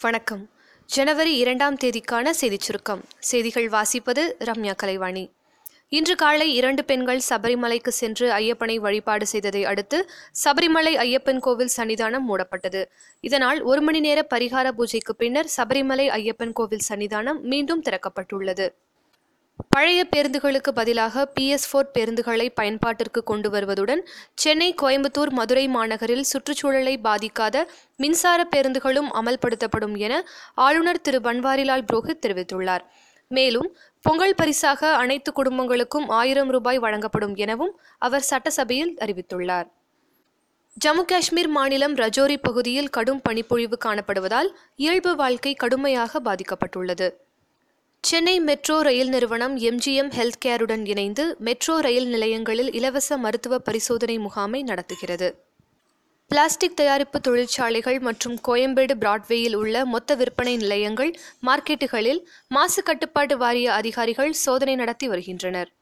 வணக்கம். ஜனவரி இரண்டாம் தேதிக்கான செய்திச் சுருக்கம். செய்திகள் வாசிப்பது ரம்யா கலைவாணி. இன்று காலை இரண்டு பெண்கள் சபரிமலைக்கு சென்று ஐயப்பனை வழிபாடு செய்ததை அடுத்து சபரிமலை ஐயப்பன் கோவில் சன்னிதானம் மூடப்பட்டது. இதனால் ஒரு மணி நேர பரிகார பூஜைக்கு பின்னர் சபரிமலை ஐயப்பன் கோவில் சன்னிதானம் மீண்டும் திறக்கப்பட்டுள்ளது. பழைய பேருந்துகளுக்கு பதிலாக பிஎஸ் ஃபோர் பேருந்துகளை பயன்பாட்டிற்கு கொண்டு வருவதுடன் சென்னை கோயம்புத்தூர் மதுரை மாநகரில் சுற்றுச்சூழலை பாதிக்காத மின்சார பேருந்துகளும் அமல்படுத்தப்படும் என ஆளுநர் திரு. பன்வாரிலால் புரோஹித் தெரிவித்துள்ளார். மேலும் பொங்கல் பரிசாக அனைத்து குடும்பங்களுக்கும் ஆயிரம் ரூபாய் வழங்கப்படும் எனவும் அவர் சட்டசபையில் அறிவித்துள்ளார். ஜம்மு காஷ்மீர் மாநிலம் ரஜோரி பகுதியில் கடும் பனிப்பொழிவு காணப்படுவதால் இயல்பு வாழ்க்கை கடுமையாக பாதிக்கப்பட்டுள்ளது. சென்னை மெட்ரோ ரயில் நிறுவனம் எம்ஜிஎம் ஹெல்த் கேருடன் இணைந்து மெட்ரோ ரயில் நிலையங்களில் இலவச மருத்துவ பரிசோதனை முகாமை நடத்துகிறது. பிளாஸ்டிக் தயாரிப்பு தொழிற்சாலைகள் மற்றும் கோயம்பேடு பிராட்வேயில் உள்ள மொத்த விற்பனை நிலையங்கள் மார்க்கெட்டுகளில் மாசு கட்டுப்பாட்டு வாரிய அதிகாரிகள் சோதனை நடத்தி வருகின்றனர்.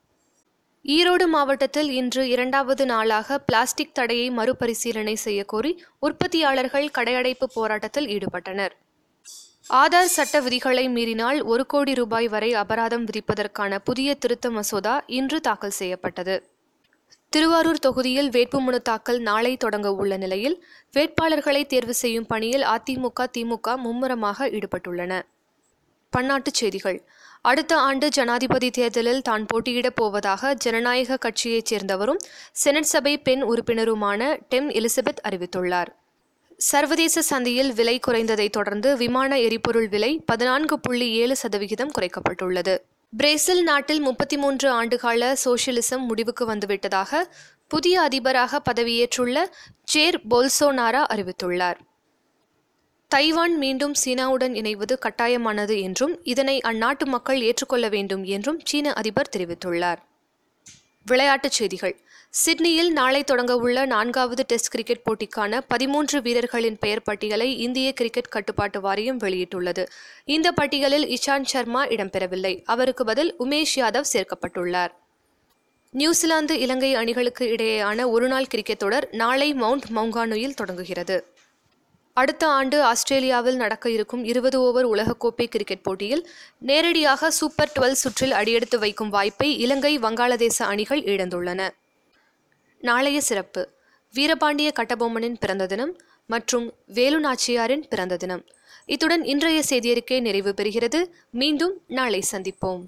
ஈரோடு மாவட்டத்தில் இன்று இரண்டாவது நாளாக பிளாஸ்டிக் தடையை மறுபரிசீலனை செய்யக்கோரி உற்பத்தியாளர்கள் கடையடைப்பு போராட்டத்தில் ஈடுபட்டனர். ஆதார் சட்ட விதிகளை மீறினால் ஒரு கோடி ரூபாய் வரை அபராதம் விதிப்பதற்கான புதிய திருத்த மசோதா இன்று தாக்கல் செய்யப்பட்டது. திருவாரூர் தொகுதியில் வேட்புமனு தாக்கல் நாளை தொடங்க உள்ள நிலையில் வேட்பாளர்களை தேர்வு செய்யும் பணியில் அதிமுக திமுக மும்முரமாக ஈடுபட்டுள்ளன. பன்னாட்டுச் செய்திகள். அடுத்த ஆண்டு ஜனாதிபதி தேர்தலில் தான் போட்டியிடப் போவதாக ஜனநாயக கட்சியைச் சேர்ந்தவரும் செனட் சபை பெண் உறுப்பினருமான டெம் எலிசபெத் அறிவித்துள்ளார். சர்வதேச சந்தையில் விலை குறைந்ததை தொடர்ந்து விமான எரிபொருள் விலை பதினான்கு புள்ளி ஏழு சதவிகிதம் குறைக்கப்பட்டுள்ளது. பிரேசில் நாட்டில் முப்பத்தி மூன்று ஆண்டுகால சோசியலிசம் முடிவுக்கு வந்துவிட்டதாக புதிய அதிபராக பதவியேற்றுள்ள ஜேர் போல்சோனாரா அறிவித்துள்ளார். தைவான் மீண்டும் சீனாவுடன் இணைவது கட்டாயமானது என்றும் இதனை அந்நாட்டு மக்கள் ஏற்றுக்கொள்ள வேண்டும் என்றும் சீன அதிபர் தெரிவித்துள்ளார். விளையாட்டுச் செய்திகள். சிட்னியில் நாளை தொடங்க உள்ள நான்காவது டெஸ்ட் கிரிக்கெட் போட்டிக்கான பதிமூன்று வீரர்களின் பெயர் பட்டியலை இந்திய கிரிக்கெட் கட்டுப்பாட்டு வாரியம் வெளியிட்டுள்ளது. இந்த பட்டியலில் இஷாந்த் சர்மா இடம்பெறவில்லை. அவருக்கு பதில் உமேஷ் யாதவ் சேர்க்கப்பட்டுள்ளார். நியூசிலாந்து இலங்கை அணிகளுக்கு இடையேயான ஒருநாள் கிரிக்கெட் தொடர் நாளை மவுண்ட் மவுங்கானுயில் தொடங்குகிறது. அடுத்த ஆண்டு ஆஸ்திரேலியாவில் நடக்க இருக்கும் இருபது ஓவர் உலகக்கோப்பை கிரிக்கெட் போட்டியில் நேரடியாக சூப்பர் டுவெல் சுற்றில் அடியெடுத்து வைக்கும் வாய்ப்பை இலங்கை வங்காளதேச அணிகள் இழந்துள்ளன. நாளைய சிறப்பு. வீரபாண்டிய கட்டபொம்மனின் பிறந்த தினம் மற்றும் வேலு நாச்சியாரின் பிறந்த தினம். இத்துடன் இன்றைய செய்தியறிக்கை நிறைவு பெறுகிறது. மீண்டும் நாளை சந்திப்போம்.